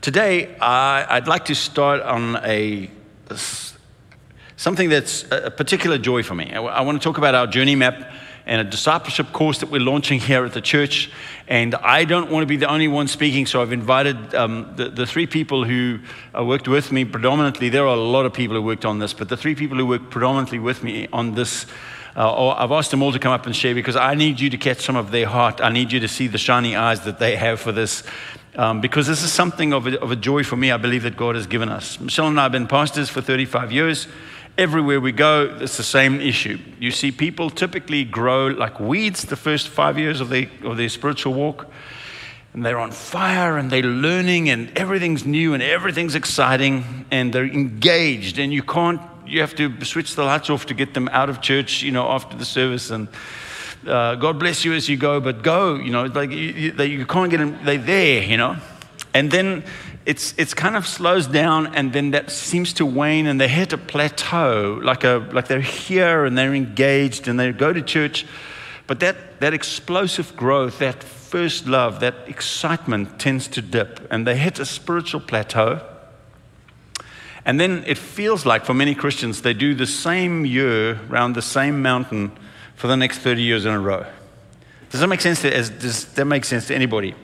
Today, uh, I'd like to start on a, something that's a particular joy for me. I, I want to talk about our journey map and a discipleship course that we're launching here at the church. And I don't want to be the only one speaking, so I've invited um, the, the three people who uh, worked with me predominantly. There are a lot of people who worked on this, but the three people who worked predominantly with me on this uh, I've asked them all to come up and share because I need you to catch some of their heart. I need you to see the shiny eyes that they have for this um, because this is something of a, of a joy for me, I believe, that God has given us. Michelle and I have been pastors for 35 years. Everywhere we go, it's the same issue. You see people typically grow like weeds the first five years of their, of their spiritual walk. And they're on fire and they're learning and everything's new and everything's exciting and they're engaged and you can't, you have to switch the lights off to get them out of church, you know, after the service and uh, God bless you as you go, but go, you know, like you, you, you can't get them, they're there, you know. And then it's, it's kind of slows down and then that seems to wane and they hit a plateau, like, a, like they're here and they're engaged and they go to church. But that, that explosive growth, that first love, that excitement tends to dip and they hit a spiritual plateau. And then it feels like for many Christians, they do the same year around the same mountain for the next 30 years in a row. Does that make sense to, does that make sense to anybody?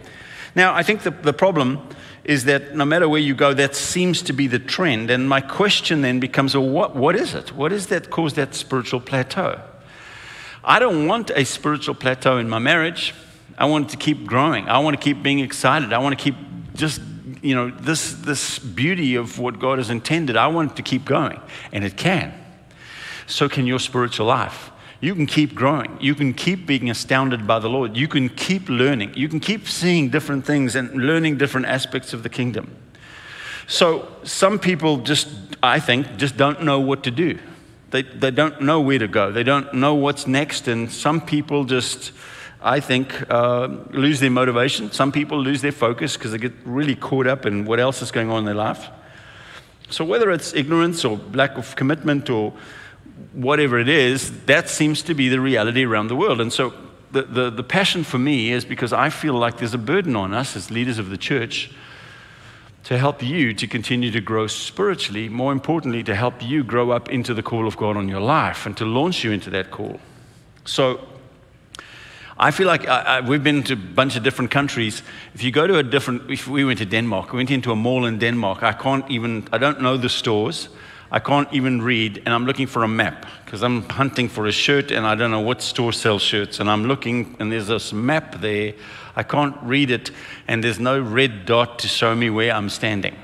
Now, I think the, the problem is that no matter where you go, that seems to be the trend. And my question then becomes well, what, what is it? What is that caused that spiritual plateau? I don't want a spiritual plateau in my marriage. I want it to keep growing. I want to keep being excited. I want to keep just, you know, this, this beauty of what God has intended. I want it to keep going. And it can. So can your spiritual life you can keep growing. You can keep being astounded by the Lord. You can keep learning. You can keep seeing different things and learning different aspects of the kingdom. So, some people just, I think, just don't know what to do. They, they don't know where to go. They don't know what's next. And some people just, I think, uh, lose their motivation. Some people lose their focus because they get really caught up in what else is going on in their life. So, whether it's ignorance or lack of commitment or whatever it is, that seems to be the reality around the world. And so the, the, the, passion for me is because I feel like there's a burden on us as leaders of the church to help you to continue to grow spiritually, more importantly, to help you grow up into the call of God on your life and to launch you into that call. So I feel like I, I, we've been to a bunch of different countries. If you go to a different, if we went to Denmark, we went into a mall in Denmark, I can't even, I don't know the stores. I can't even read, and I'm looking for a map because I'm hunting for a shirt and I don't know what store sells shirts. And I'm looking, and there's this map there. I can't read it, and there's no red dot to show me where I'm standing.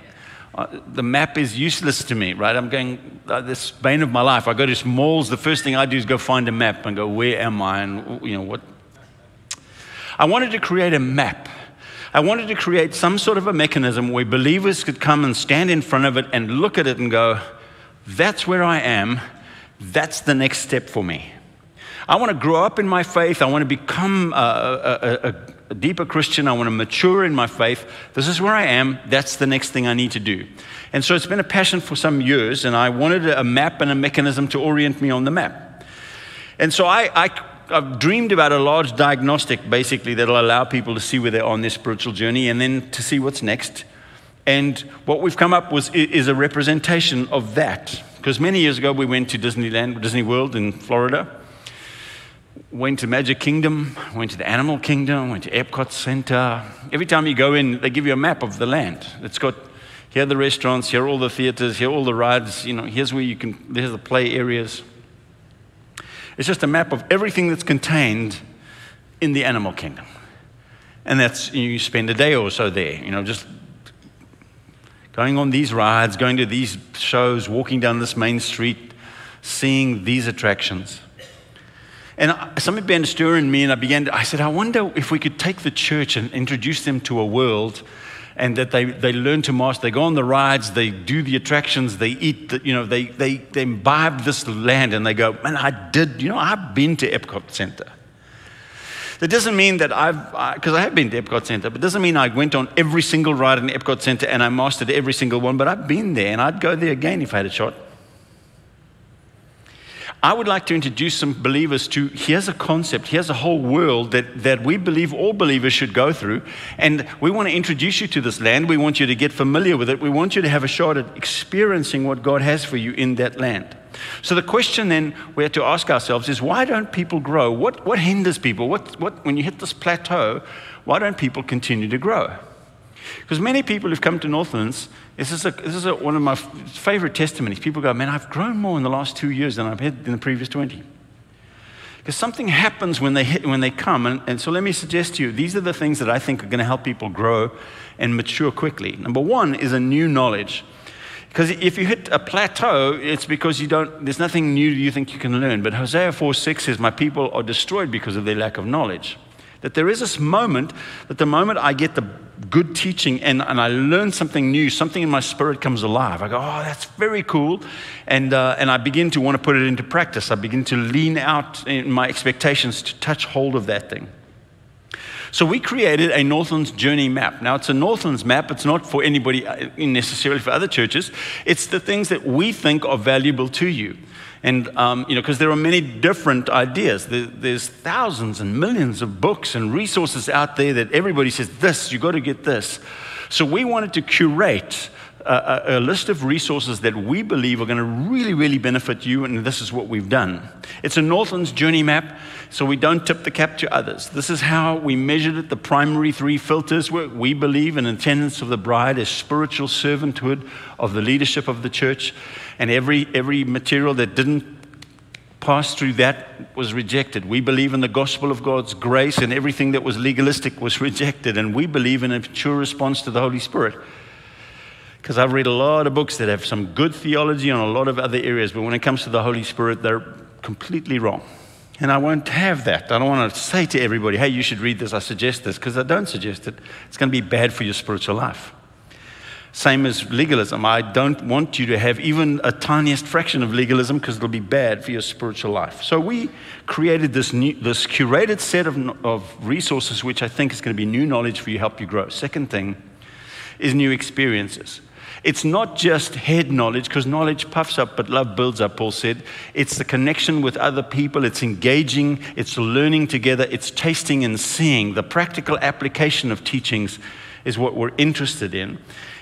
Uh, the map is useless to me, right? I'm going, uh, this bane of my life. I go to malls, the first thing I do is go find a map and go, where am I? And, you know, what? I wanted to create a map. I wanted to create some sort of a mechanism where believers could come and stand in front of it and look at it and go, that's where I am. That's the next step for me. I want to grow up in my faith. I want to become a, a, a, a, deeper Christian. I want to mature in my faith. This is where I am. That's the next thing I need to do. And so it's been a passion for some years, and I wanted a map and a mechanism to orient me on the map. And so I, I, I've dreamed about a large diagnostic, basically, that'll allow people to see where they're on their spiritual journey and then to see what's next. And what we've come up with is a representation of that. Because many years ago, we went to Disneyland, Disney World in Florida, went to Magic Kingdom, went to the Animal Kingdom, went to Epcot Center. Every time you go in, they give you a map of the land. It's got here are the restaurants, here are all the theaters, here are all the rides, you know, here's where you can, there's the play areas. It's just a map of everything that's contained in the animal kingdom. And that's, you spend a day or so there, you know, just going on these rides, going to these shows, walking down this main street, seeing these attractions. And something began to stir in me, and I began to, I said, I wonder if we could take the church and introduce them to a world and that they, they learn to master. They go on the rides, they do the attractions, they eat, the, you know, they, they, they imbibe this land and they go, man, I did, you know, I've been to Epcot Center. That doesn't mean that I've, because I, I have been to Epcot Center, but doesn't mean I went on every single ride in Epcot Center and I mastered every single one, but I've been there and I'd go there again if I had a shot. I would like to introduce some believers to here's a concept, here's a whole world that, that we believe all believers should go through. And we want to introduce you to this land. We want you to get familiar with it. We want you to have a shot at experiencing what God has for you in that land. So the question then we have to ask ourselves is why don't people grow? What, what hinders people? What, what, when you hit this plateau, why don't people continue to grow? Because many people who've come to Northlands, this is, a, this is a, one of my favorite testimonies. People go, Man, I've grown more in the last two years than I've had in the previous 20. Because something happens when they, hit, when they come. And, and so let me suggest to you these are the things that I think are going to help people grow and mature quickly. Number one is a new knowledge. Because if you hit a plateau, it's because you don't, there's nothing new you think you can learn. But Hosea 4 6 says, My people are destroyed because of their lack of knowledge. That there is this moment that the moment I get the good teaching and, and I learn something new, something in my spirit comes alive. I go, oh, that's very cool. And, uh, and I begin to want to put it into practice. I begin to lean out in my expectations to touch hold of that thing. So we created a Northlands journey map. Now, it's a Northlands map. It's not for anybody uh, necessarily for other churches. It's the things that we think are valuable to you. And, um, you know, because there are many different ideas. There, there's thousands and millions of books and resources out there that everybody says, this, you've got to get this. So we wanted to curate a, a, list of resources that we believe are going to really, really benefit you, and this is what we've done. It's a Northlands journey map, so we don't tip the cap to others. This is how we measured it. The primary three filters were we believe in attendance of the bride as spiritual servanthood of the leadership of the church and every, every material that didn't pass through that was rejected. We believe in the gospel of God's grace, and everything that was legalistic was rejected. And we believe in a mature response to the Holy Spirit. Because I've read a lot of books that have some good theology on a lot of other areas, but when it comes to the Holy Spirit, they're completely wrong. And I won't have that. I don't want to say to everybody, hey, you should read this, I suggest this, because I don't suggest it. It's going to be bad for your spiritual life. Same as legalism. I don't want you to have even a tiniest fraction of legalism because it'll be bad for your spiritual life. So we created this, new, this curated set of, of resources, which I think is going to be new knowledge for you, help you grow. Second thing is new experiences. It's not just head knowledge, because knowledge puffs up, but love builds up, Paul said. It's the connection with other people, it's engaging, it's learning together, it's tasting and seeing. The practical application of teachings is what we're interested in.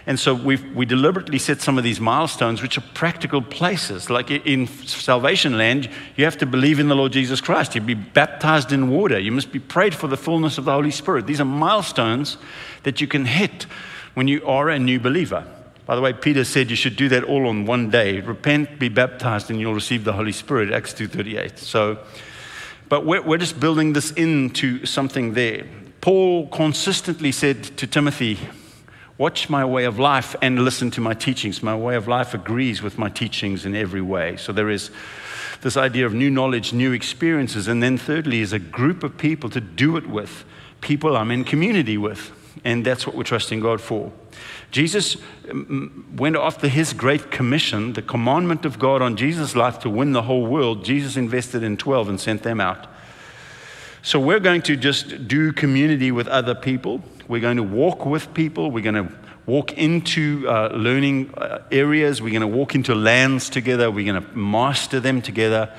And so we've, we deliberately set some of these milestones, which are practical places. Like in salvation land, you have to believe in the Lord Jesus Christ. You be baptized in water. You must be prayed for the fullness of the Holy Spirit. These are milestones that you can hit when you are a new believer. By the way, Peter said you should do that all on one day. Repent, be baptized, and you'll receive the Holy Spirit, Acts 2.38. So, but we're, we're just building this into something there. Paul consistently said to Timothy, watch my way of life and listen to my teachings. My way of life agrees with my teachings in every way. So there is this idea of new knowledge, new experiences. And then, thirdly, is a group of people to do it with, people I'm in community with. And that's what we're trusting God for. Jesus mm, went after his great commission, the commandment of God on Jesus' life to win the whole world. Jesus invested in 12 and sent them out. So we're going to just do community with other people. We're going to walk with people. We're going to walk into uh, learning uh, areas. We're going to walk into lands together. We're going to master them together.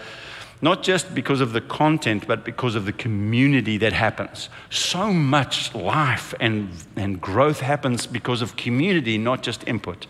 Not just because of the content, but because of the community that happens. So much life and, and growth happens because of community, not just input.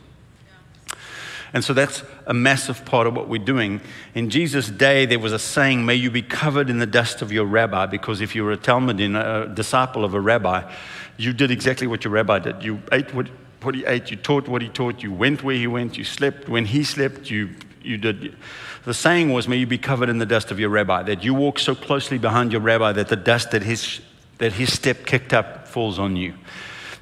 And so that's a massive part of what we're doing. In Jesus' day, there was a saying, May you be covered in the dust of your rabbi, because if you were a Talmidim, a disciple of a rabbi, you did exactly what your rabbi did. You ate what, what he ate, you taught what he taught, you went where he went, you slept when he slept, you, you did. The saying was, May you be covered in the dust of your rabbi, that you walk so closely behind your rabbi that the dust that his, that his step kicked up falls on you.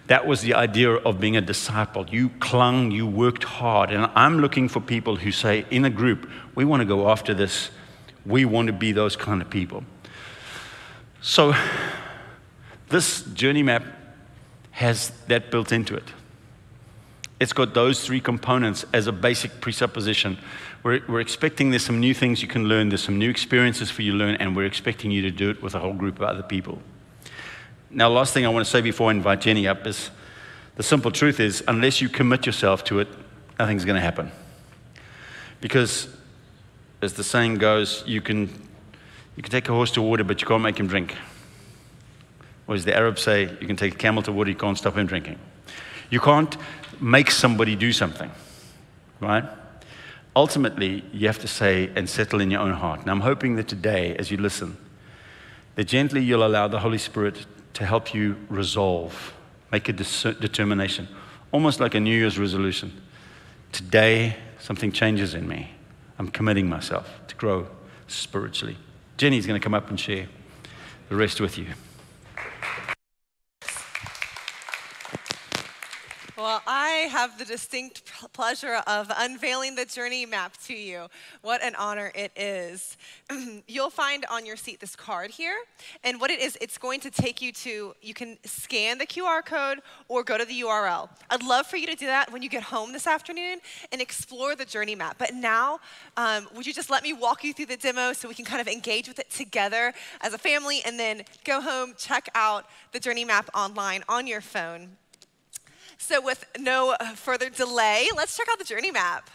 That was the idea of being a disciple. You clung, you worked hard. And I'm looking for people who say, in a group, we want to go after this. We want to be those kind of people. So, this journey map has that built into it. It's got those three components as a basic presupposition. We're, we're, expecting there's some new things you can learn, there's some new experiences for you to learn, and we're expecting you to do it with a whole group of other people. Now, last thing I want to say before I invite Jenny up is the simple truth is, unless you commit yourself to it, nothing's going to happen. Because as the saying goes, you can, you can take a horse to water, but you can't make him drink. Or as the Arabs say, you can take a camel to water, you can't stop him drinking. You can't make somebody do something, right? Ultimately, you have to say and settle in your own heart. And I'm hoping that today, as you listen, that gently you'll allow the Holy Spirit to help you resolve, make a determination, almost like a New Year's resolution. Today, something changes in me. I'm committing myself to grow spiritually. Jenny's going to come up and share the rest with you. Well, I have the distinct pleasure of unveiling the journey map to you. What an honor it is. You'll find on your seat this card here. And what it is, it's going to take you to, you can scan the QR code or go to the URL. I'd love for you to do that when you get home this afternoon and explore the journey map. But now, um, would you just let me walk you through the demo so we can kind of engage with it together as a family and then go home, check out the journey map online on your phone. So, with no uh, further delay, let's check out the journey map.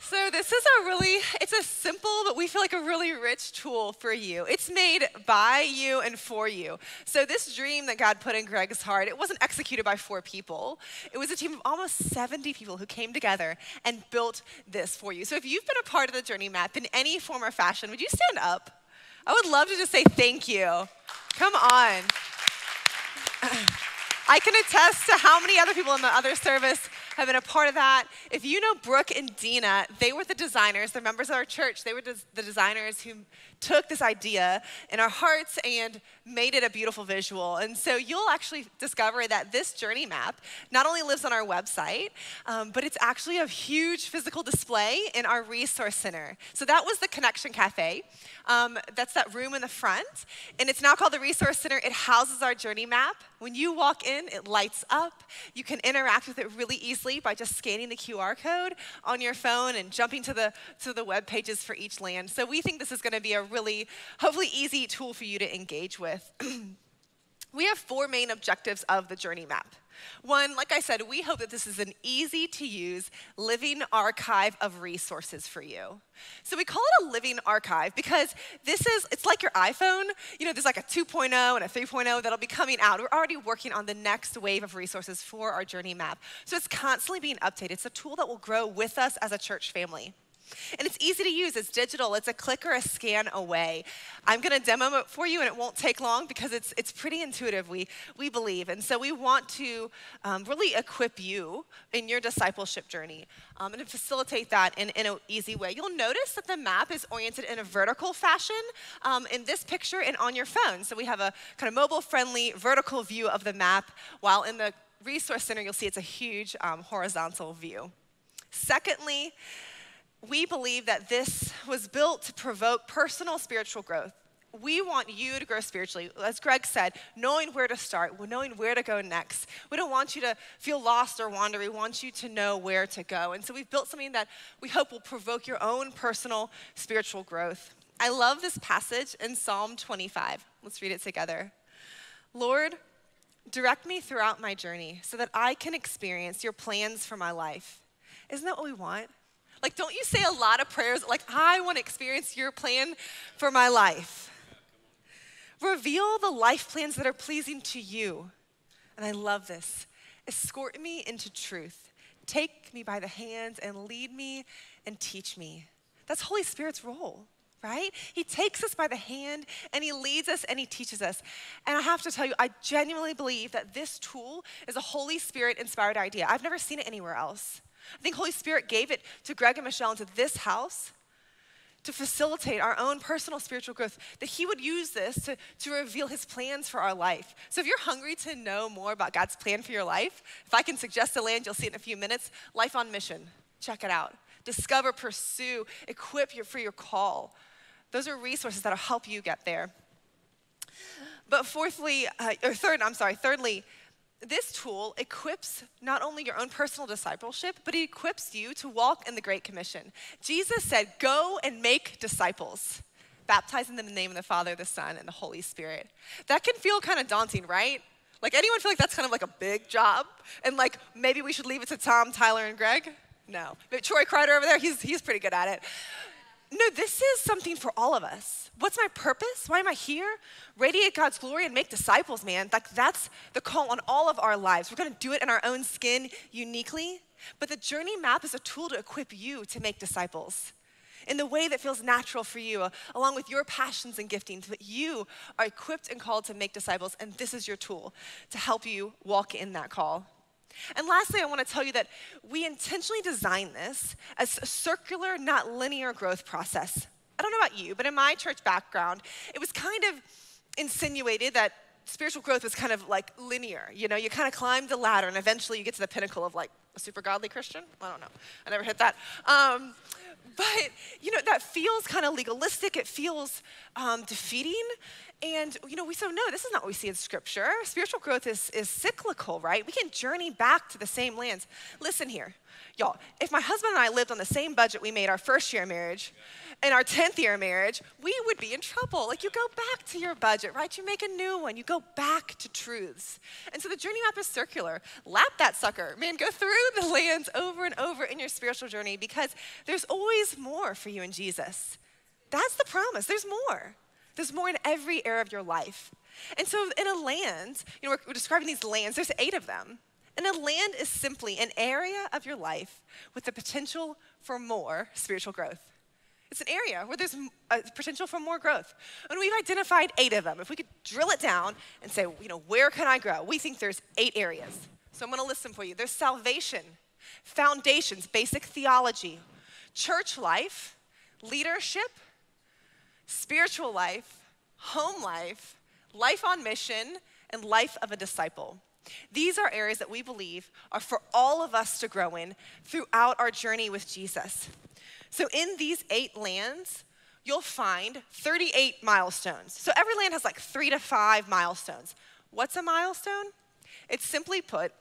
So this is a really, it's a simple, but we feel like a really rich tool for you. It's made by you and for you. So this dream that God put in Greg's heart, it wasn't executed by four people. It was a team of almost 70 people who came together and built this for you. So if you've been a part of the journey map in any form or fashion, would you stand up? I would love to just say thank you. Come on. I can attest to how many other people in the other service have been a part of that. If you know Brooke and Dina, they were the designers, they're members of our church. They were the designers who took this idea in our hearts and made it a beautiful visual. And so you'll actually discover that this journey map not only lives on our website, um, but it's actually a huge physical display in our resource center. So that was the Connection Cafe. Um, that's that room in the front. And it's now called the Resource Center. It houses our journey map. When you walk in, it lights up. You can interact with it really easily by just scanning the QR code on your phone and jumping to the, to the web pages for each land. So we think this is going to be a really, hopefully, easy tool for you to engage with. we have four main objectives of the journey map. One, like I said, we hope that this is an easy to use living archive of resources for you. So we call it a living archive because this is, it's like your iPhone. You know, there's like a 2.0 and a 3.0 that'll be coming out. We're already working on the next wave of resources for our journey map. So it's constantly being updated. It's a tool that will grow with us as a church family. And it's easy to use, it's digital, it's a click or a scan away. I'm gonna demo it for you and it won't take long because it's, it's pretty intuitive, we, we believe. And so we want to um, really equip you in your discipleship journey um, and facilitate that in, in an easy way. You'll notice that the map is oriented in a vertical fashion um, in this picture and on your phone. So we have a kind of mobile friendly vertical view of the map, while in the Resource Center, you'll see it's a huge um, horizontal view. Secondly, we believe that this was built to provoke personal spiritual growth. We want you to grow spiritually. As Greg said, knowing where to start, knowing where to go next. We don't want you to feel lost or wander. We want you to know where to go. And so we've built something that we hope will provoke your own personal spiritual growth. I love this passage in Psalm 25. Let's read it together. Lord, direct me throughout my journey so that I can experience your plans for my life. Isn't that what we want? Like, don't you say a lot of prayers like, I want to experience your plan for my life? Reveal the life plans that are pleasing to you. And I love this. Escort me into truth. Take me by the hands and lead me and teach me. That's Holy Spirit's role, right? He takes us by the hand and he leads us and he teaches us. And I have to tell you, I genuinely believe that this tool is a Holy Spirit inspired idea. I've never seen it anywhere else. I think Holy Spirit gave it to Greg and Michelle and to this house to facilitate our own personal spiritual growth, that He would use this to, to reveal His plans for our life. So if you're hungry to know more about God's plan for your life, if I can suggest a land, you'll see it in a few minutes Life on Mission. Check it out. Discover, pursue, equip for your call. Those are resources that'll help you get there. But fourthly, uh, or third, I'm sorry, thirdly, this tool equips not only your own personal discipleship, but it equips you to walk in the Great Commission. Jesus said, Go and make disciples, baptizing them in the name of the Father, the Son, and the Holy Spirit. That can feel kind of daunting, right? Like, anyone feel like that's kind of like a big job? And like, maybe we should leave it to Tom, Tyler, and Greg? No. But Troy Kreider over there, he's, he's pretty good at it. No, this is something for all of us. What's my purpose? Why am I here? Radiate God's glory and make disciples, man. Like that's the call on all of our lives. We're going to do it in our own skin uniquely, but the journey map is a tool to equip you to make disciples in the way that feels natural for you, along with your passions and giftings. But you are equipped and called to make disciples, and this is your tool to help you walk in that call. And lastly, I want to tell you that we intentionally design this as a circular, not linear growth process. I don't know about you, but in my church background, it was kind of insinuated that spiritual growth was kind of like linear. You know, you kind of climb the ladder and eventually you get to the pinnacle of like a super godly Christian. I don't know. I never hit that. Um, but, you know, that feels kind of legalistic. It feels um, defeating. And, you know, we say, no, this is not what we see in Scripture. Spiritual growth is, is cyclical, right? We can journey back to the same lands. Listen here, y'all, if my husband and I lived on the same budget we made our first year of marriage, in our 10th year of marriage, we would be in trouble. Like, you go back to your budget, right? You make a new one, you go back to truths. And so the journey map is circular. Lap that sucker. Man, go through the lands over and over in your spiritual journey because there's always more for you in Jesus. That's the promise. There's more. There's more in every area of your life. And so, in a land, you know, we're, we're describing these lands, there's eight of them. And a land is simply an area of your life with the potential for more spiritual growth. It's an area where there's a potential for more growth. And we've identified eight of them. If we could drill it down and say, you know, where can I grow? We think there's eight areas. So I'm going to list them for you. There's salvation, foundations, basic theology, church life, leadership, spiritual life, home life, life on mission, and life of a disciple. These are areas that we believe are for all of us to grow in throughout our journey with Jesus. So in these eight lands, you'll find 38 milestones. So every land has like three to five milestones. What's a milestone? It's simply put,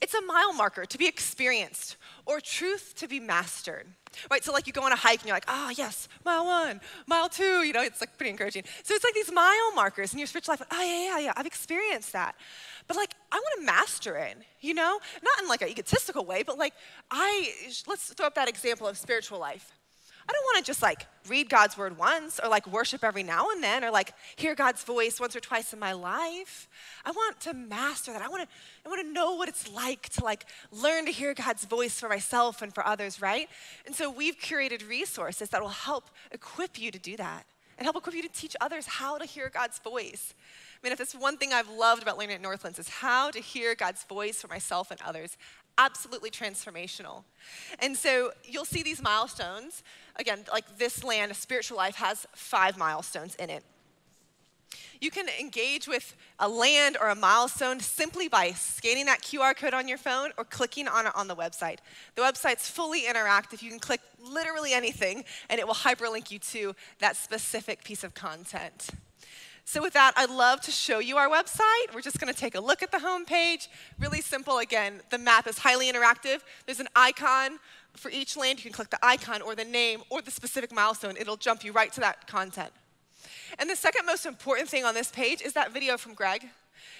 it's a mile marker to be experienced or truth to be mastered. Right, so like you go on a hike and you're like, ah, oh, yes, mile one, mile two, you know, it's like pretty encouraging. So it's like these mile markers in your spiritual life. Oh, yeah, yeah, yeah, I've experienced that. But like, I want to master it, you know? Not in like an egotistical way, but like, I, let's throw up that example of spiritual life. I don't want to just like read God's word once or like worship every now and then or like hear God's voice once or twice in my life. I want to master that. I want to I want to know what it's like to like learn to hear God's voice for myself and for others, right? And so we've curated resources that will help equip you to do that and help equip you to teach others how to hear God's voice. I mean, if there's one thing I've loved about learning at Northlands is how to hear God's voice for myself and others. Absolutely transformational. And so you'll see these milestones. Again, like this land, a spiritual life, has five milestones in it. You can engage with a land or a milestone simply by scanning that QR code on your phone or clicking on it on the website. The website's fully interactive. You can click literally anything, and it will hyperlink you to that specific piece of content. So with that, I'd love to show you our website. We're just gonna take a look at the homepage. Really simple, again, the map is highly interactive. There's an icon for each land. You can click the icon or the name or the specific milestone. It'll jump you right to that content. And the second most important thing on this page is that video from Greg.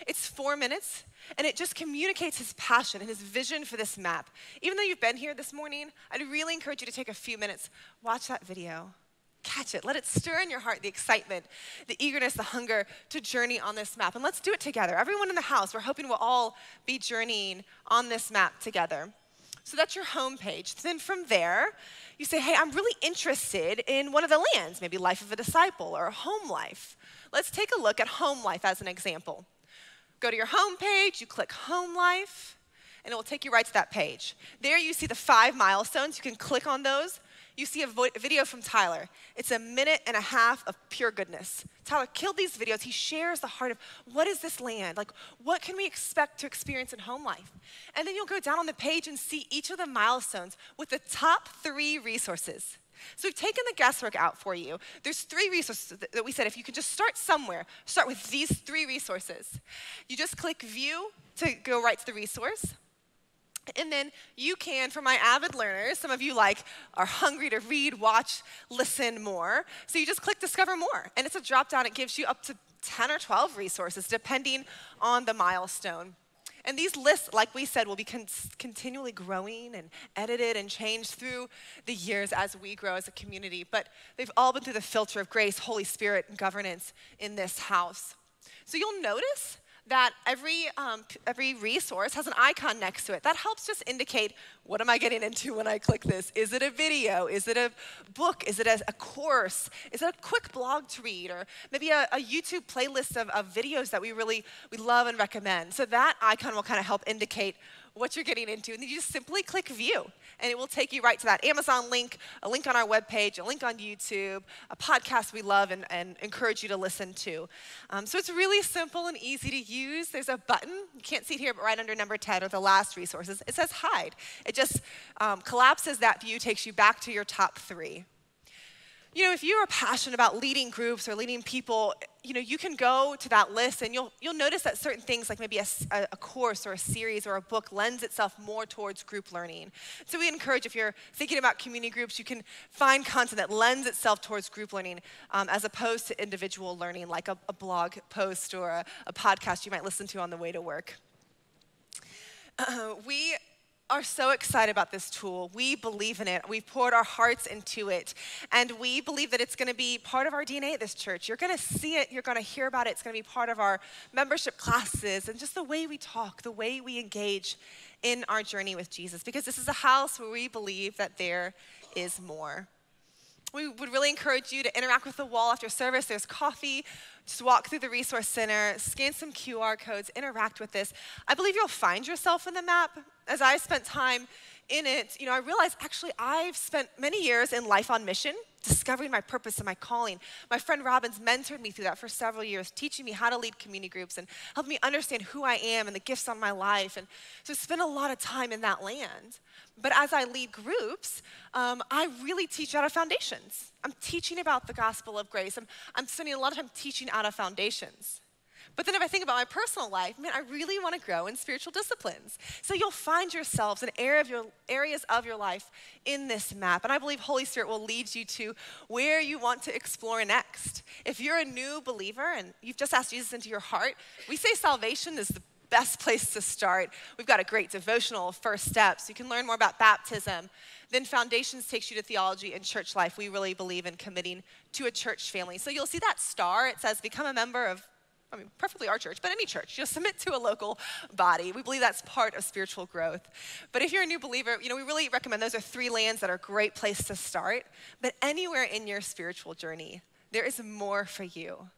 It's four minutes, and it just communicates his passion and his vision for this map. Even though you've been here this morning, I'd really encourage you to take a few minutes, watch that video. Catch it. Let it stir in your heart the excitement, the eagerness, the hunger to journey on this map. And let's do it together. Everyone in the house, we're hoping we'll all be journeying on this map together. So that's your home page. Then from there, you say, hey, I'm really interested in one of the lands, maybe life of a disciple or home life. Let's take a look at home life as an example. Go to your home page, you click home life, and it will take you right to that page. There you see the five milestones. You can click on those you see a, video from Tyler. It's a minute and a half of pure goodness. Tyler killed these videos. He shares the heart of what is this land? Like, what can we expect to experience in home life? And then you'll go down on the page and see each of the milestones with the top three resources. So we've taken the guesswork out for you. There's three resources that we said if you could just start somewhere, start with these three resources. You just click view to go right to the resource. And then you can, for my avid learners, some of you like are hungry to read, watch, listen more. So you just click discover more. And it's a drop down, it gives you up to 10 or 12 resources depending on the milestone. And these lists, like we said, will be con- continually growing and edited and changed through the years as we grow as a community. But they've all been through the filter of grace, Holy Spirit, and governance in this house. So you'll notice that every, um, every resource has an icon next to it. That helps just indicate what am I getting into when I click this? Is it a video? Is it a book? Is it a, a course? Is it a quick blog to read? Or maybe a, a YouTube playlist of, of videos that we really we love and recommend? So that icon will kind of help indicate what you're getting into. And then you just simply click view, and it will take you right to that Amazon link, a link on our webpage, a link on YouTube, a podcast we love and, and encourage you to listen to. Um, so it's really simple and easy to use. There's a button, you can't see it here, but right under number 10 or the last resources, it says hide. It just um, collapses that view, takes you back to your top three. You know, if you are passionate about leading groups or leading people, you know, you can go to that list and you'll, you'll notice that certain things, like maybe a, a course or a series or a book, lends itself more towards group learning. So we encourage, if you're thinking about community groups, you can find content that lends itself towards group learning um, as opposed to individual learning, like a, a blog post or a, a, podcast you might listen to on the way to work. Uh, we are so excited about this tool. We believe in it. We've poured our hearts into it. And we believe that it's going to be part of our DNA at this church. You're going to see it, you're going to hear about it. It's going to be part of our membership classes and just the way we talk, the way we engage in our journey with Jesus. Because this is a house where we believe that there is more. We would really encourage you to interact with the wall after service. There's coffee. Just walk through the Resource Center, scan some QR codes, interact with this. I believe you'll find yourself in the map. As I spent time in it, you know, I realized actually I've spent many years in life on mission, discovering my purpose and my calling. My friend Robbins mentored me through that for several years, teaching me how to lead community groups and helping me understand who I am and the gifts on my life. And so I spent a lot of time in that land. But as I lead groups, um, I really teach out of foundations. I'm teaching about the gospel of grace. I'm, I'm spending a lot of time teaching out of foundations. But then if I think about my personal life, man, I really want to grow in spiritual disciplines. So you'll find yourselves in area of your, areas of your life in this map. And I believe Holy Spirit will lead you to where you want to explore next. If you're a new believer and you've just asked Jesus into your heart, we say salvation is the best place to start. We've got a great devotional, First Steps. You can learn more about baptism. Then Foundations takes you to theology and church life. We really believe in committing to a church family. So you'll see that star. It says, Become a member of I mean, preferably our church, but any church. You'll submit to a local body. We believe that's part of spiritual growth. But if you're a new believer, you know, we really recommend those are three lands that are a great place to start. But anywhere in your spiritual journey, there is more for you.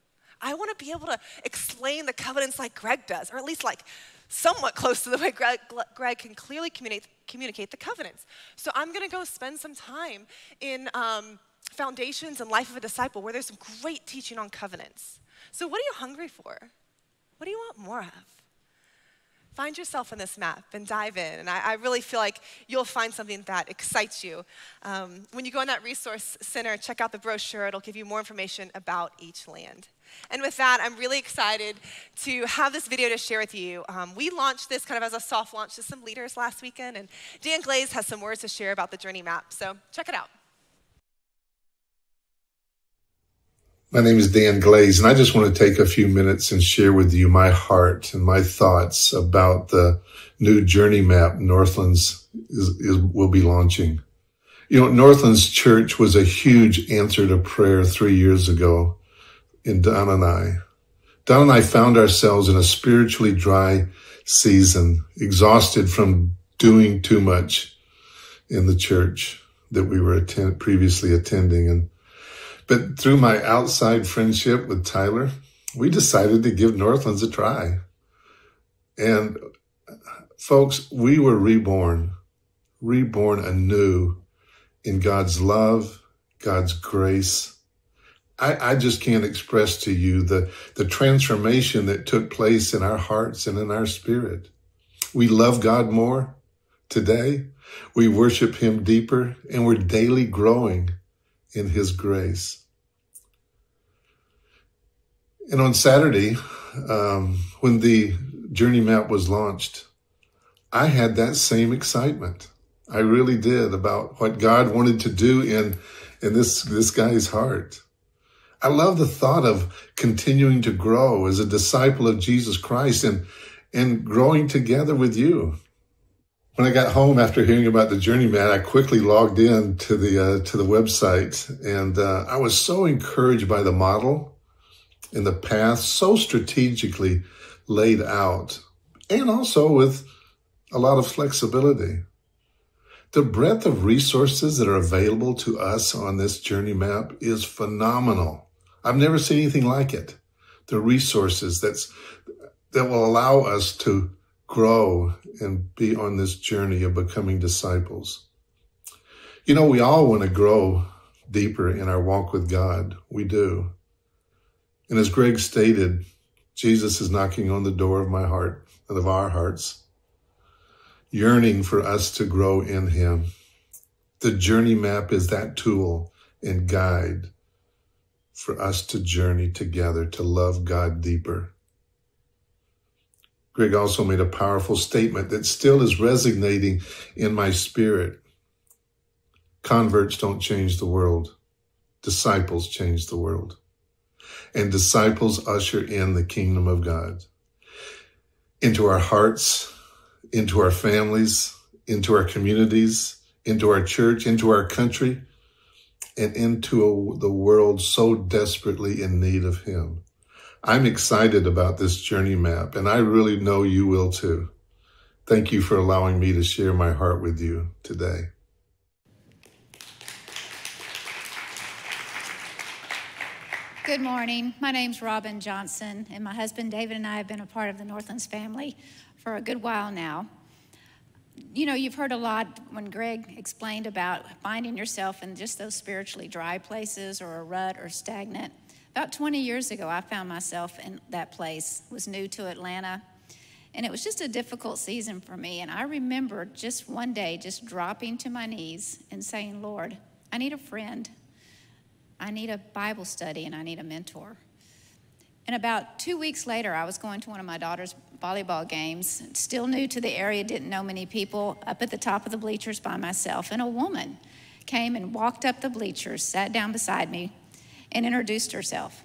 I want to be able to explain the covenants like Greg does, or at least like somewhat close to the way Greg, Greg can clearly communicate, communicate the covenants. So I'm going to go spend some time in um, Foundations and Life of a Disciple where there's some great teaching on covenants. So, what are you hungry for? What do you want more of? Find yourself in this map and dive in. And I, I really feel like you'll find something that excites you. Um, when you go in that resource center, check out the brochure. It'll give you more information about each land. And with that, I'm really excited to have this video to share with you. Um, we launched this kind of as a soft launch to some leaders last weekend, and Dan Glaze has some words to share about the journey map. So check it out. My name is Dan Glaze, and I just want to take a few minutes and share with you my heart and my thoughts about the new journey map Northlands is, is, will be launching. You know, Northlands Church was a huge answer to prayer three years ago in Don and I. Don and I found ourselves in a spiritually dry season, exhausted from doing too much in the church that we were attend- previously attending. And but through my outside friendship with Tyler, we decided to give Northlands a try. And folks, we were reborn, reborn anew in God's love, God's grace. I, I, just can't express to you the, the transformation that took place in our hearts and in our spirit. We love God more today. We worship him deeper and we're daily growing in his grace. And on Saturday, um, when the journey map was launched, I had that same excitement. I really did about what God wanted to do in, in this, this guy's heart. I love the thought of continuing to grow as a disciple of Jesus Christ and, and growing together with you. When I got home after hearing about the Journey Map, I quickly logged in to the uh, to the website, and uh, I was so encouraged by the model and the path, so strategically laid out, and also with a lot of flexibility. The breadth of resources that are available to us on this journey map is phenomenal. I've never seen anything like it. The resources that's, that will allow us to grow and be on this journey of becoming disciples. You know, we all want to grow deeper in our walk with God. We do. And as Greg stated, Jesus is knocking on the door of my heart and of our hearts, yearning for us to grow in him. The journey map is that tool and guide for us to journey together to love God deeper. Greg also made a powerful statement that still is resonating in my spirit. Converts don't change the world. Disciples change the world. And disciples usher in the kingdom of God into our hearts, into our families, into our communities, into our church, into our country, and into a, the world so desperately in need of Him. I'm excited about this journey map, and I really know you will too. Thank you for allowing me to share my heart with you today. Good morning. My name's Robin Johnson, and my husband David and I have been a part of the Northlands family for a good while now. You know, you've heard a lot when Greg explained about finding yourself in just those spiritually dry places or a rut or stagnant. About 20 years ago, I found myself in that place, was new to Atlanta, and it was just a difficult season for me. And I remember just one day just dropping to my knees and saying, Lord, I need a friend. I need a Bible study and I need a mentor. And about two weeks later, I was going to one of my daughter's volleyball games, still new to the area, didn't know many people, up at the top of the bleachers by myself. And a woman came and walked up the bleachers, sat down beside me, and introduced herself.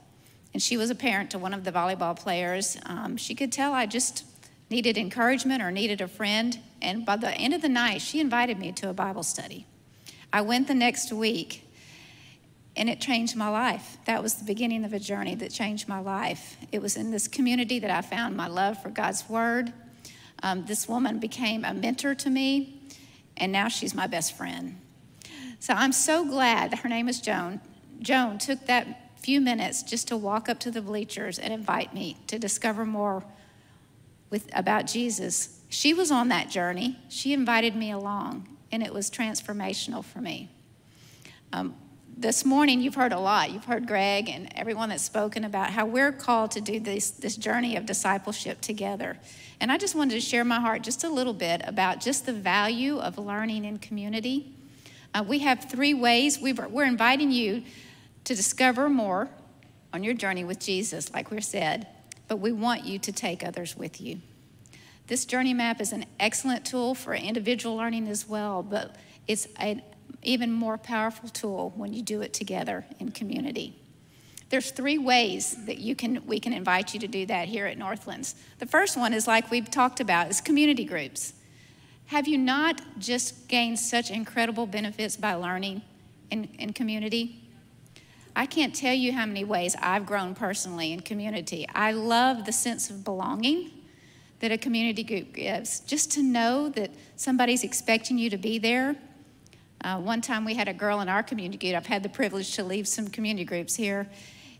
And she was a parent to one of the volleyball players. Um, she could tell I just needed encouragement or needed a friend. And by the end of the night, she invited me to a Bible study. I went the next week, and it changed my life. That was the beginning of a journey that changed my life. It was in this community that I found my love for God's Word. Um, this woman became a mentor to me, and now she's my best friend. So I'm so glad. Her name is Joan. Joan took that few minutes just to walk up to the bleachers and invite me to discover more with, about Jesus. She was on that journey. She invited me along, and it was transformational for me. Um, this morning, you've heard a lot. You've heard Greg and everyone that's spoken about how we're called to do this, this journey of discipleship together. And I just wanted to share my heart just a little bit about just the value of learning in community. Uh, we have three ways. we are inviting you to discover more on your journey with Jesus, like we said, but we want you to take others with you. This journey map is an excellent tool for individual learning as well, but it's an even more powerful tool when you do it together in community. There's three ways that you can we can invite you to do that here at Northlands. The first one is like we've talked about is community groups. Have you not just gained such incredible benefits by learning in, in community? I can't tell you how many ways I've grown personally in community. I love the sense of belonging that a community group gives. Just to know that somebody's expecting you to be there. Uh, one time we had a girl in our community group. I've had the privilege to leave some community groups here.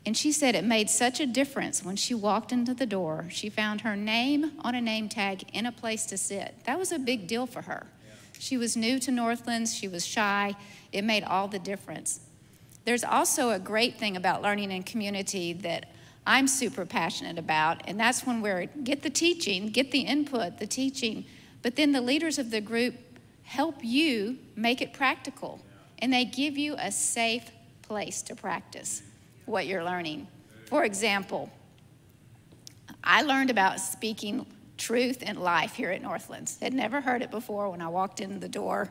And she said it made such a difference when she walked into the door. She found her name on a name tag in a place to sit. That was a big deal for her. She was new to Northlands, she was shy. It made all the difference. There's also a great thing about learning in community that I'm super passionate about, and that's when we get the teaching, get the input, the teaching, but then the leaders of the group help you make it practical, and they give you a safe place to practice what you're learning. For example, I learned about speaking truth and life here at Northlands. Had never heard it before when I walked in the door.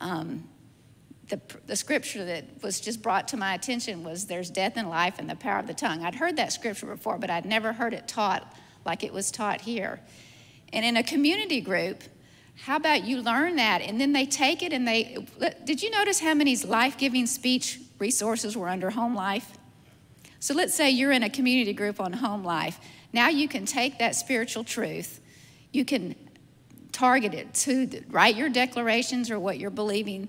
Um, the, the scripture that was just brought to my attention was there's death and life and the power of the tongue. I'd heard that scripture before, but I'd never heard it taught like it was taught here. And in a community group, how about you learn that and then they take it and they did you notice how many life-giving speech resources were under home life? So let's say you're in a community group on home life. Now you can take that spiritual truth, you can target it to write your declarations or what you're believing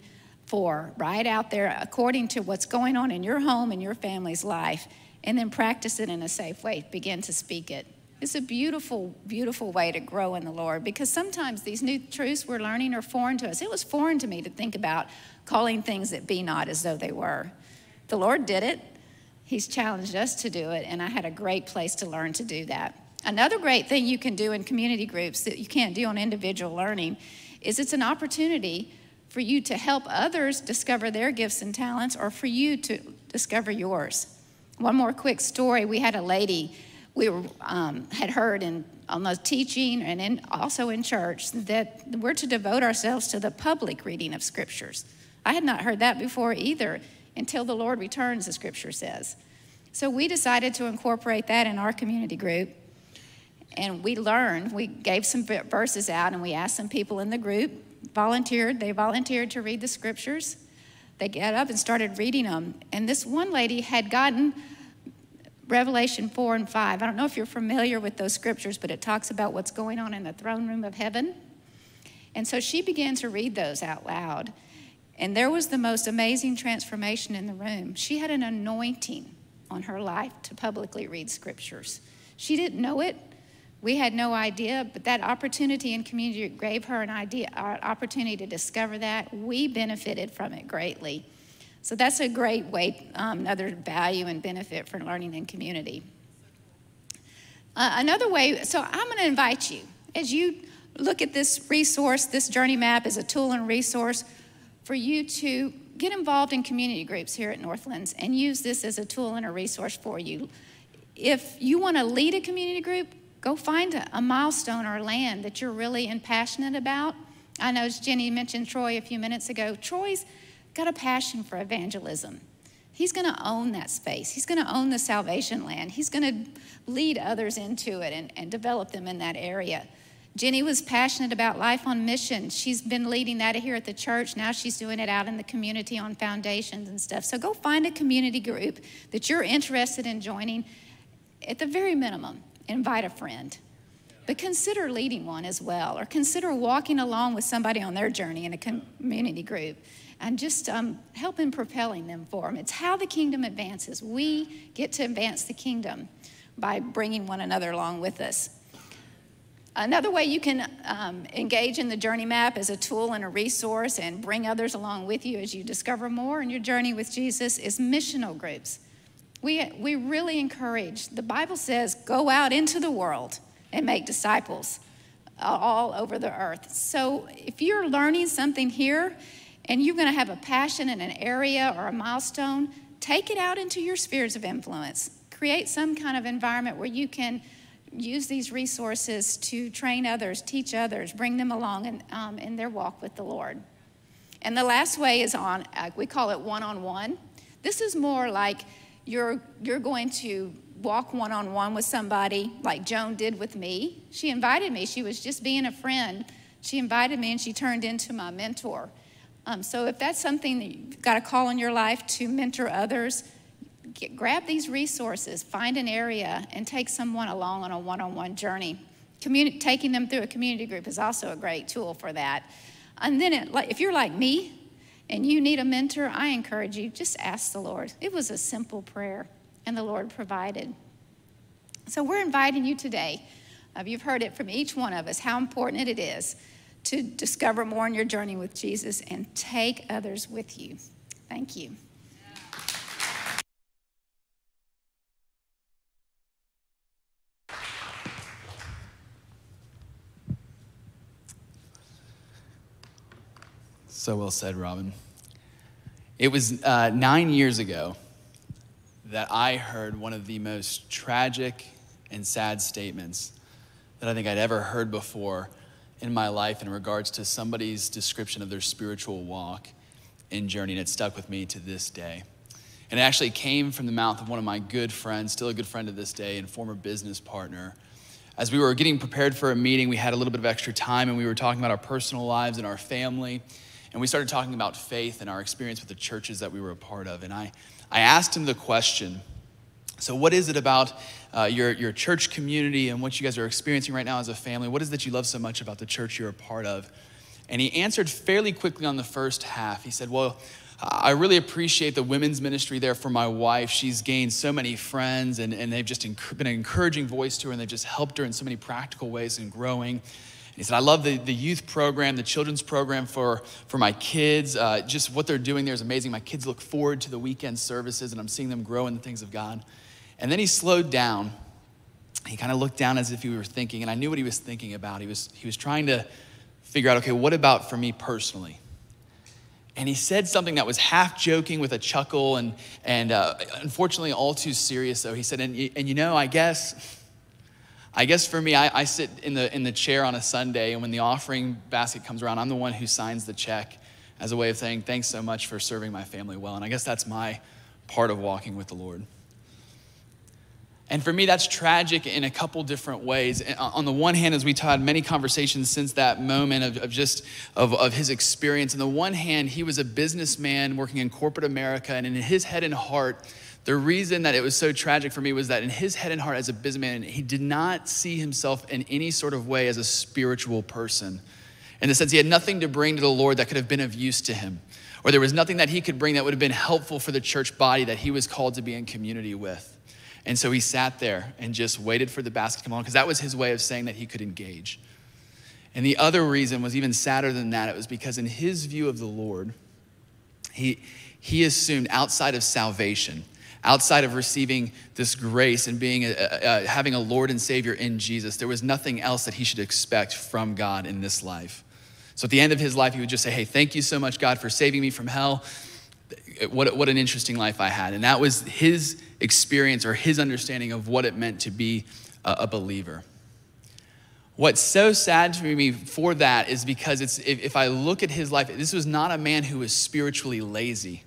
for right out there according to what's going on in your home and your family's life, and then practice it in a safe way. Begin to speak it. It's a beautiful, beautiful way to grow in the Lord because sometimes these new truths we're learning are foreign to us. It was foreign to me to think about calling things that be not as though they were. The Lord did it, He's challenged us to do it, and I had a great place to learn to do that. Another great thing you can do in community groups that you can't do on individual learning is it's an opportunity for you to help others discover their gifts and talents or for you to discover yours. One more quick story. We had a lady we were, um, had heard in, on the teaching and in, also in church that we're to devote ourselves to the public reading of scriptures. I had not heard that before either until the Lord returns, the scripture says. So we decided to incorporate that in our community group. And we learned, we gave some verses out and we asked some people in the group, volunteered, they volunteered to read the scriptures. They got up and started reading them. And this one lady had gotten Revelation 4 and 5. I don't know if you're familiar with those scriptures, but it talks about what's going on in the throne room of heaven. And so she began to read those out loud. And there was the most amazing transformation in the room. She had an anointing on her life to publicly read scriptures. She didn't know it. We had no idea, but that opportunity in community gave her an idea, an opportunity to discover that. We benefited from it greatly. So that's a great way, um, another value and benefit for learning in community. Uh, another way, so I'm going to invite you as you look at this resource, this journey map as a tool and resource for you to get involved in community groups here at Northlands and use this as a tool and a resource for you. If you want to lead a community group, go find a, milestone or land that you're really and passionate about. I know Jenny mentioned Troy a few minutes ago. Troy's got a passion for evangelism. He's going to own that space. He's going to own the salvation land. He's going to lead others into it and, and develop them in that area. Jenny was passionate about life on mission. She's been leading that here at the church. Now she's doing it out in the community on foundations and stuff. So go find a community group that you're interested in joining. At the very minimum, invite a friend. But consider leading one as well, or consider walking along with somebody on their journey in a community group and just um, helping propelling them for them. It's how the kingdom advances. We get to advance the kingdom by bringing one another along with us. Another way you can um, engage in the journey map as a tool and a resource and bring others along with you as you discover more in your journey with Jesus is missional groups. We, we really encourage, the Bible says, go out into the world and make disciples all over the earth. So if you're learning something here and you're going to have a passion in an area or a milestone, take it out into your spheres of influence. Create some kind of environment where you can use these resources to train others, teach others, bring them along in, um, in their walk with the Lord. And the last way is on, uh, we call it one on one. This is more like you're, you're going to walk one on one with somebody, like Joan did with me. She invited me, she was just being a friend. She invited me and she turned into my mentor. Um, so if that's something that you've got a call in your life to mentor others, get, grab these resources, find an area, and take someone along on a one on one journey. Communi- taking them through a community group is also a great tool for that. And then, it, if you're like me and you need a mentor, I encourage you just ask the Lord. It was a simple prayer, and the Lord provided. So, we're inviting you today. Uh, you've heard it from each one of us how important it is to discover more in your journey with Jesus and take others with you. Thank you. So well said, Robin. It was uh, nine years ago that I heard one of the most tragic and sad statements that I think I'd ever heard before in my life in regards to somebody's description of their spiritual walk and journey, and it stuck with me to this day. And it actually came from the mouth of one of my good friends, still a good friend to this day, and former business partner, as we were getting prepared for a meeting, we had a little bit of extra time and we were talking about our personal lives and our family. And we started talking about faith and our experience with the churches that we were a part of. And I, I asked him the question so, what is it about uh, your, your church community and what you guys are experiencing right now as a family? What is it that you love so much about the church you're a part of? And he answered fairly quickly on the first half. He said, Well, I really appreciate the women's ministry there for my wife. She's gained so many friends, and, and they've just been an encouraging voice to her, and they've just helped her in so many practical ways in growing. He said, I love the, the youth program, the children's program for, for my kids. Uh, just what they're doing there is amazing. My kids look forward to the weekend services, and I'm seeing them grow in the things of God. And then he slowed down. He kind of looked down as if he were thinking, and I knew what he was thinking about. He was, he was trying to figure out, okay, what about for me personally? And he said something that was half joking with a chuckle and, and uh, unfortunately all too serious, though. He said, and, and you know, I guess. I guess for me, I, I, sit in the, in the chair on a Sunday, and when the offering basket comes around, I'm the one who signs the check as a way of saying, Thanks so much for serving my family well. And I guess that's my part of walking with the Lord. And for me, that's tragic in a couple different ways. Uh, on the one hand, as we've had many conversations since that moment of, of just of, of his experience, on the one hand, he was a businessman working in corporate America, and in his head and heart, the reason that it was so tragic for me was that in his head and heart as a businessman, he did not see himself in any sort of way as a spiritual person. In the sense, he had nothing to bring to the Lord that could have been of use to him, or there was nothing that he could bring that would have been helpful for the church body that he was called to be in community with. And so he sat there and just waited for the basket to come along because that was his way of saying that he could engage. And the other reason was even sadder than that. It was because, in his view of the Lord, he, he assumed outside of salvation, outside of receiving this grace and being a, a, a, having a Lord and Savior in Jesus, there was nothing else that he should expect from God in this life. So at the end of his life, he would just say, Hey, thank you so much, God, for saving me from hell. What, what an interesting life I had. And that was his experience or his understanding of what it meant to be a, a believer. What's so sad to me for that is because it's, if, if I look at his life, this was not a man who was spiritually lazy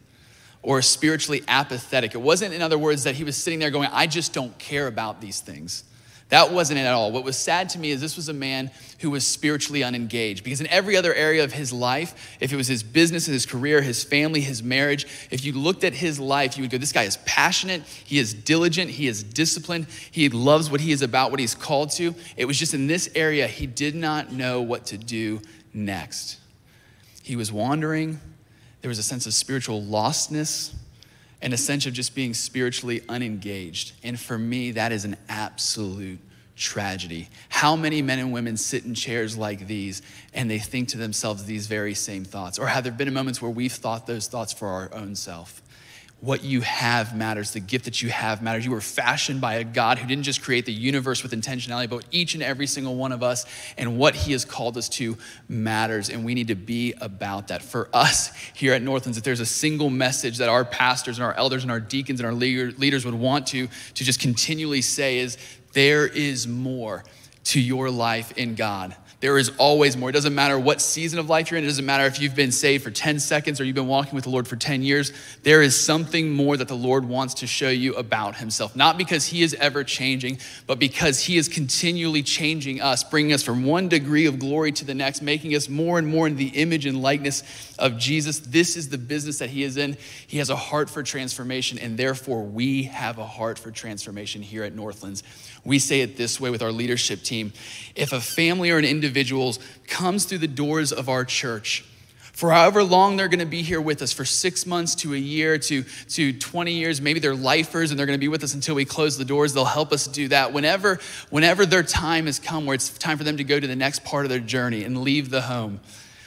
or spiritually apathetic. It wasn't, in other words, that he was sitting there going, I just don't care about these things. That wasn't it at all. What was sad to me is this was a man who was spiritually unengaged because in every other area of his life, if it was his business, his career, his family, his marriage, if you looked at his life, you would go, This guy is passionate, he is diligent, he is disciplined, he loves what he is about, what he's called to. It was just in this area, he did not know what to do next. He was wandering, there was a sense of spiritual lostness and a sense of just being spiritually unengaged. And for me, that is an absolute tragedy. How many men and women sit in chairs like these and they think to themselves these very same thoughts? Or have there been moments where we've thought those thoughts for our own self? What you have matters. The gift that you have matters. You were fashioned by a God who didn't just create the universe with intentionality, but each and every single one of us and what He has called us to matters. And we need to be about that. For us here at Northlands, if there's a single message that our pastors and our elders and our deacons and our leaders would want to, to just continually say is there is more to your life in God. There is always more. It doesn't matter what season of life you're in. It doesn't matter if you've been saved for 10 seconds or you've been walking with the Lord for 10 years. There is something more that the Lord wants to show you about Himself. Not because He is ever changing, but because He is continually changing us, bringing us from one degree of glory to the next, making us more and more in the image and likeness of Jesus. This is the business that He is in. He has a heart for transformation, and therefore we have a heart for transformation here at Northlands. We say it this way with our leadership team. If a family or an individual comes through the doors of our church, for however long they're going to be here with us for six months to a year to, to 20 years maybe they're lifers and they're going to be with us until we close the doors they'll help us do that. Whenever whenever their time has come where it's time for them to go to the next part of their journey and leave the home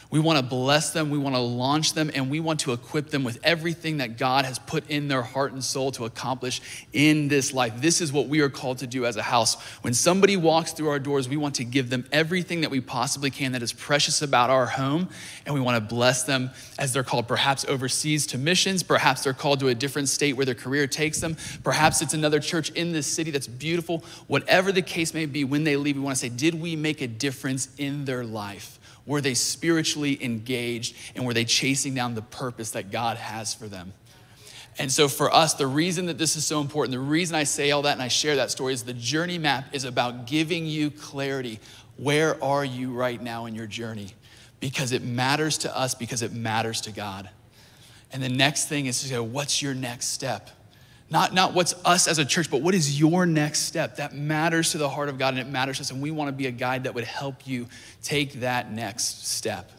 we want to bless them, we want to launch them, and we want to equip them with everything that God has put in their heart and soul to accomplish in this life. This is what we are called to do as a house. When somebody walks through our doors, we want to give them everything that we possibly can that is precious about our home, and we want to bless them as they're called perhaps overseas to missions, perhaps they're called to a different state where their career takes them, perhaps it's another church in this city that's beautiful. Whatever the case may be, when they leave, we want to say, Did we make a difference in their life? Were they spiritually engaged and were they chasing down the purpose that God has for them? And so, for us, the reason that this is so important, the reason I say all that and I share that story is the journey map is about giving you clarity. Where are you right now in your journey? Because it matters to us, because it matters to God. And the next thing is to go, what's your next step? Not, not what's us as a church, but what is your next step? That matters to the heart of God and it matters to us. And we want to be a guide that would help you take that next step.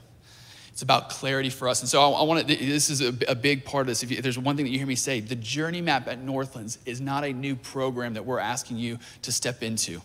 It's about clarity for us. And so I, I want to, this is a, a, big part of this. If, you, if, there's one thing that you hear me say, the journey map at Northlands is not a new program that we're asking you to step into.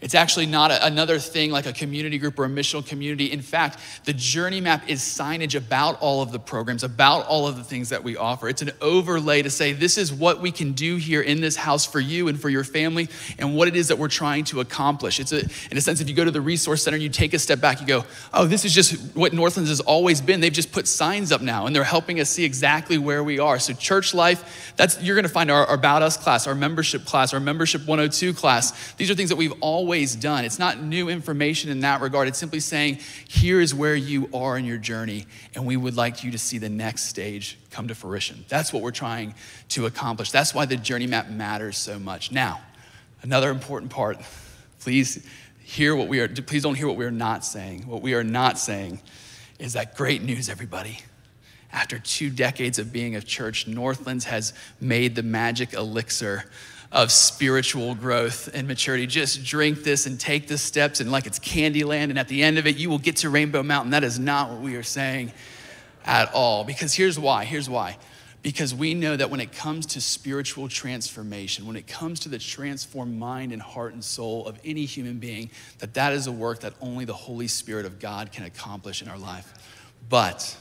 It's actually not a, another thing like a community group or a missional community. In fact, the journey map is signage about all of the programs, about all of the things that we offer. It's an overlay to say this is what we can do here in this house for you and for your family and what it is that we're trying to accomplish. It's a, in a sense, if you go to the resource center and you take a step back, you go, oh, this is just what Northlands has always been. They've just put signs up now and they're helping us see exactly where we are. So church life, that's you're gonna find our, our About Us class, our membership class, our membership 102 class. These are things that we've always always done. It's not new information in that regard. It's simply saying, here is where you are in your journey, and we would like you to see the next stage come to fruition. That's what we're trying to accomplish. That's why the journey map matters so much. Now, another important part, please hear what we are, please don't hear what we are not saying. What we are not saying is that great news, everybody. After two decades of being a church, Northlands has made the magic elixir of spiritual growth and maturity. Just drink this and take the steps, and like it's Candyland, and at the end of it, you will get to Rainbow Mountain. That is not what we are saying at all. Because here's why. Here's why. Because we know that when it comes to spiritual transformation, when it comes to the transformed mind and heart and soul of any human being, that that is a work that only the Holy Spirit of God can accomplish in our life. But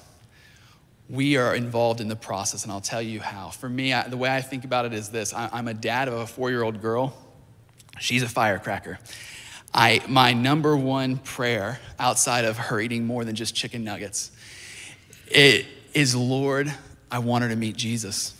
we are involved in the process, and I'll tell you how. For me, I, the way I think about it is this I, I'm a dad of a four year old girl, she's a firecracker. I, my number one prayer outside of her eating more than just chicken nuggets it is Lord, I want her to meet Jesus.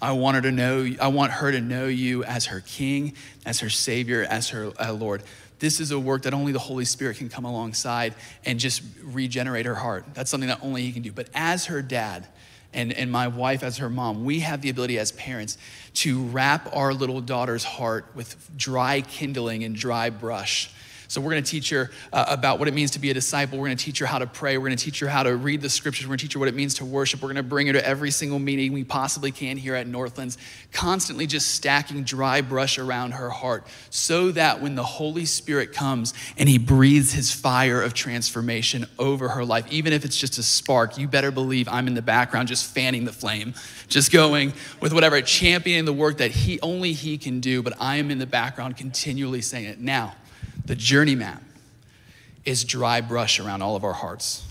I want her to know, I want her to know you as her king, as her savior, as her uh, Lord. This is a work that only the Holy Spirit can come alongside and just regenerate her heart. That's something that only He can do. But as her dad, and, and my wife as her mom, we have the ability as parents to wrap our little daughter's heart with dry kindling and dry brush so we're going to teach her uh, about what it means to be a disciple. We're going to teach her how to pray. We're going to teach her how to read the scriptures. We're going to teach her what it means to worship. We're going to bring her to every single meeting we possibly can here at Northlands, constantly just stacking dry brush around her heart so that when the Holy Spirit comes and he breathes his fire of transformation over her life, even if it's just a spark, you better believe I'm in the background just fanning the flame, just going with whatever, championing the work that he only he can do, but I am in the background continually saying it. Now, the journey map is dry brush around all of our hearts.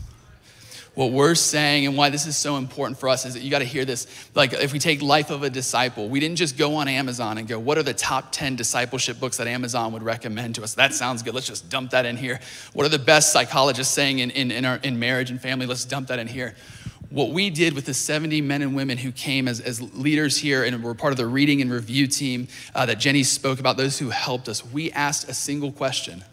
What we're saying and why this is so important for us is that you got to hear this. Like, if we take Life of a Disciple, we didn't just go on Amazon and go, What are the top 10 discipleship books that Amazon would recommend to us? That sounds good. Let's just dump that in here. What are the best psychologists saying in, in, in, our, in marriage and family? Let's dump that in here. What we did with the 70 men and women who came as, as leaders here and were part of the reading and review team uh, that Jenny spoke about, those who helped us, we asked a single question.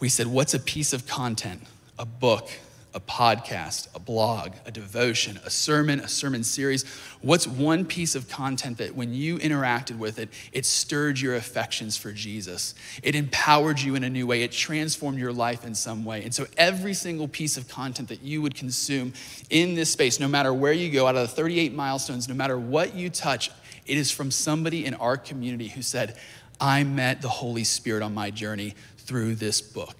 We said, What's a piece of content, a book, a podcast, a blog, a devotion, a sermon, a sermon series? What's one piece of content that when you interacted with it, it stirred your affections for Jesus? It empowered you in a new way, it transformed your life in some way. And so, every single piece of content that you would consume in this space, no matter where you go, out of the 38 milestones, no matter what you touch, it is from somebody in our community who said, I met the Holy Spirit on my journey through this book.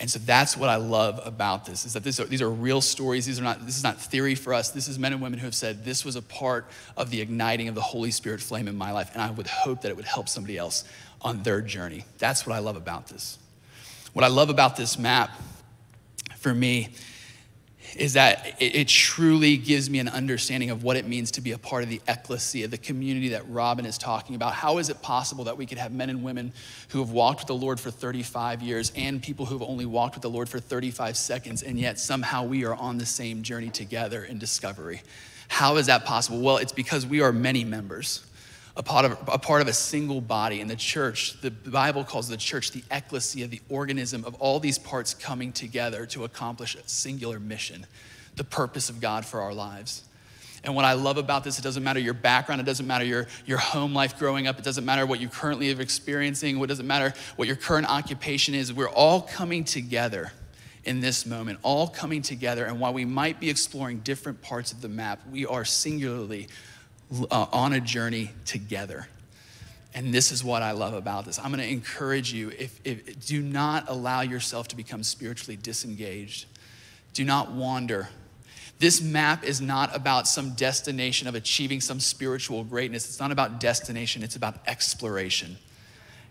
And so that's what I love about this is that these are, these are real stories. These are not, this is not theory for us. This is men and women who have said this was a part of the igniting of the Holy Spirit flame in my life. And I would hope that it would help somebody else on their journey. That's what I love about this. What I love about this map for me is that it, it, truly gives me an understanding of what it means to be a part of the ecclesia, the community that Robin is talking about. How is it possible that we could have men and women who have walked with the Lord for 35 years and people who have only walked with the Lord for 35 seconds, and yet somehow we are on the same journey together in discovery? How is that possible? Well, it's because we are many members a part, of, a part of a single body. And the church, the Bible calls the church the ecclesia, the organism of all these parts coming together to accomplish a singular mission, the purpose of God for our lives. And what I love about this, it doesn't matter your background, it doesn't matter your, your home life growing up, it doesn't matter what you currently are experiencing, what doesn't matter what your current occupation is. We're all coming together in this moment, all coming together. And while we might be exploring different parts of the map, we are singularly uh, on a journey together. And this is what I love about this. I'm going to encourage you if, if, do not allow yourself to become spiritually disengaged. Do not wander. This map is not about some destination of achieving some spiritual greatness. It's not about destination, it's about exploration.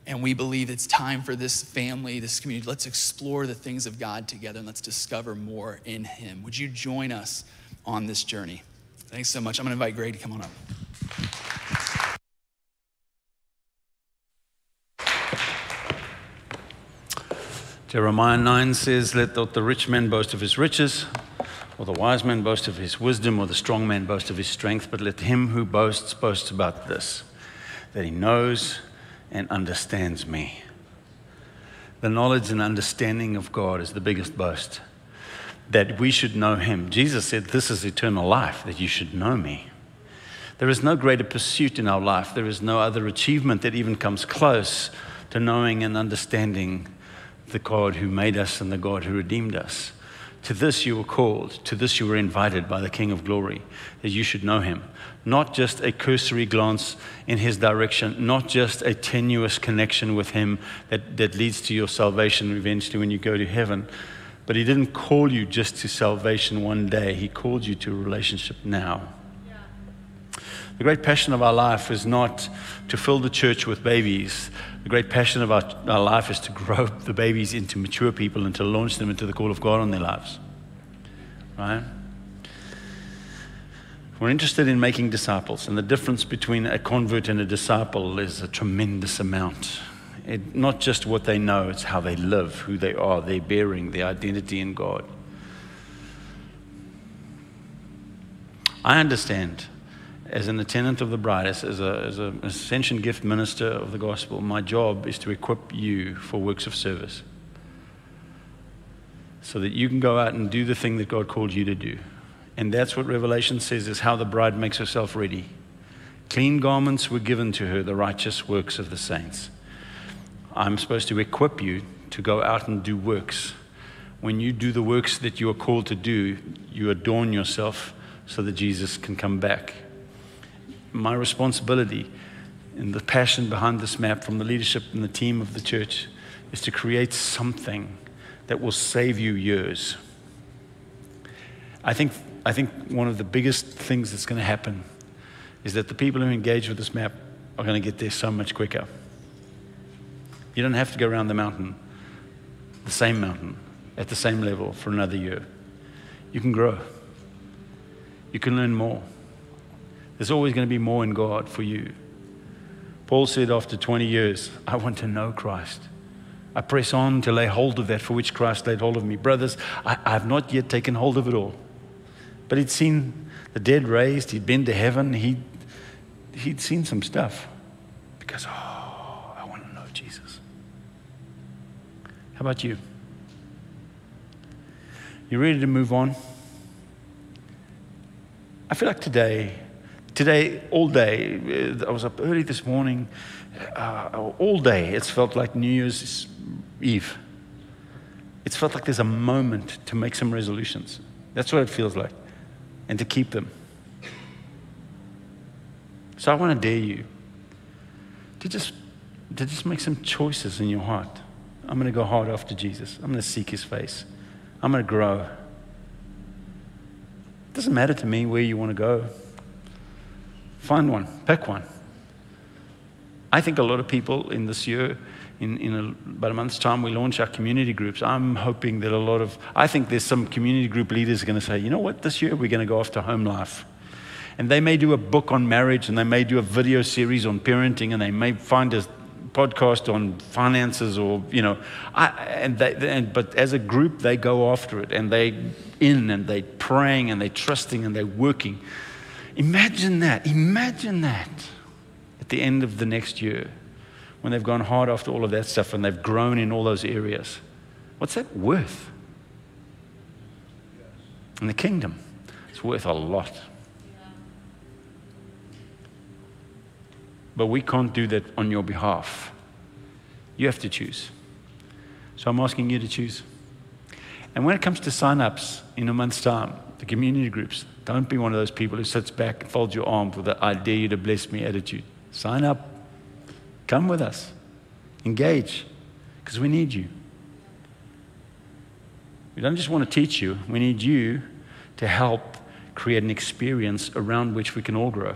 And we believe it's time for this family, this community. Let's explore the things of God together and let's discover more in Him. Would you join us on this journey? Thanks so much. I'm going to invite Greg to come on up. Jeremiah 9 says, Let not the rich man boast of his riches, or the wise man boast of his wisdom, or the strong man boast of his strength, but let him who boasts boast about this, that he knows and understands me. The knowledge and understanding of God is the biggest boast. That we should know him. Jesus said, This is eternal life, that you should know me. There is no greater pursuit in our life. There is no other achievement that even comes close to knowing and understanding the God who made us and the God who redeemed us. To this you were called, to this you were invited by the King of glory, that you should know him. Not just a cursory glance in his direction, not just a tenuous connection with him that, that leads to your salvation eventually when you go to heaven. But he didn't call you just to salvation one day, he called you to a relationship now. The great passion of our life is not to fill the church with babies. The great passion of our, our life is to grow the babies into mature people and to launch them into the call of God on their lives. Right? We're interested in making disciples, and the difference between a convert and a disciple is a tremendous amount. It, not just what they know, it's how they live, who they are, their bearing, their identity in God. I understand as an attendant of the bride, as, as, a, as an ascension gift minister of the gospel, my job is to equip you for works of service so that you can go out and do the thing that God called you to do. And that's what Revelation says is how the bride makes herself ready. Clean garments were given to her, the righteous works of the saints. I'm supposed to equip you to go out and do works. When you do the works that you are called to do, you adorn yourself so that Jesus can come back my responsibility and the passion behind this map from the leadership and the team of the church is to create something that will save you years. I think, I think one of the biggest things that's going to happen is that the people who engage with this map are going to get there so much quicker. You don't have to go around the mountain, the same mountain, at the same level for another year. You can grow, you can learn more. There's always going to be more in God for you. Paul said after 20 years, I want to know Christ. I press on to lay hold of that for which Christ laid hold of me. Brothers, I, I have not yet taken hold of it all. But he'd seen the dead raised, he'd been to heaven, he'd, he'd seen some stuff. Because, oh, I want to know Jesus. How about you? You ready to move on? I feel like today Today, all day, uh, I was up early this morning, uh, all day, it's felt like New Year's Eve. It's felt like there's a moment to make some resolutions. That's what it feels like, and to keep them. So I want to dare you to just, to just make some choices in your heart. I'm going to go hard after Jesus. I'm going to seek his face. I'm going to grow. It doesn't matter to me where you want to go. Find one, pick one. I think a lot of people in this year, in, in a, about a month's time, we launch our community groups. I'm hoping that a lot of, I think there's some community group leaders are going to say, you know what, this year we're going to go after home life. And they may do a book on marriage, and they may do a video series on parenting, and they may find a podcast on finances, or you know, I, and they, and, but as a group they go after it, and they in, and they praying, and they trusting, and they're working. Imagine that. Imagine that at the end of the next year when they've gone hard after all of that stuff and they've grown in all those areas. What's that worth? In the kingdom, it's worth a lot. But we can't do that on your behalf. You have to choose. So I'm asking you to choose. And when it comes to sign ups in a month's time, the community groups, don't be one of those people who sits back and folds your arms with the I dare you to bless me attitude. Sign up. Come with us. Engage. Because we need you. We don't just want to teach you, we need you to help create an experience around which we can all grow.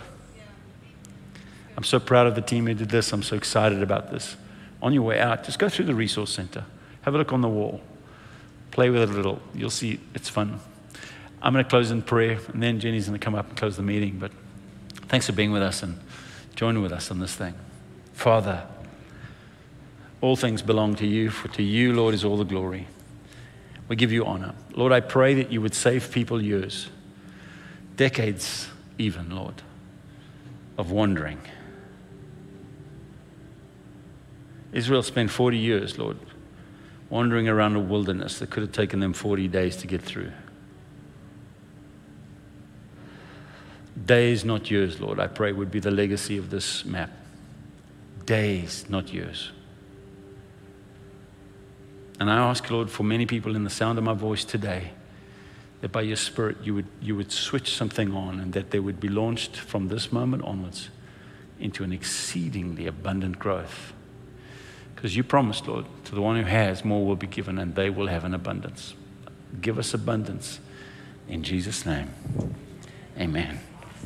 I'm so proud of the team who did this. I'm so excited about this. On your way out, just go through the resource center. Have a look on the wall. Play with it a little. You'll see it's fun. I'm going to close in prayer, and then Jenny's going to come up and close the meeting. But thanks for being with us and joining with us on this thing. Father, all things belong to you, for to you, Lord, is all the glory. We give you honor. Lord, I pray that you would save people years, decades even, Lord, of wandering. Israel spent 40 years, Lord, wandering around a wilderness that could have taken them 40 days to get through. Days, not years, Lord, I pray would be the legacy of this map. Days, not years. And I ask, Lord, for many people in the sound of my voice today, that by your Spirit you would, you would switch something on and that they would be launched from this moment onwards into an exceedingly abundant growth. Because you promised, Lord, to the one who has, more will be given and they will have an abundance. Give us abundance. In Jesus' name, amen.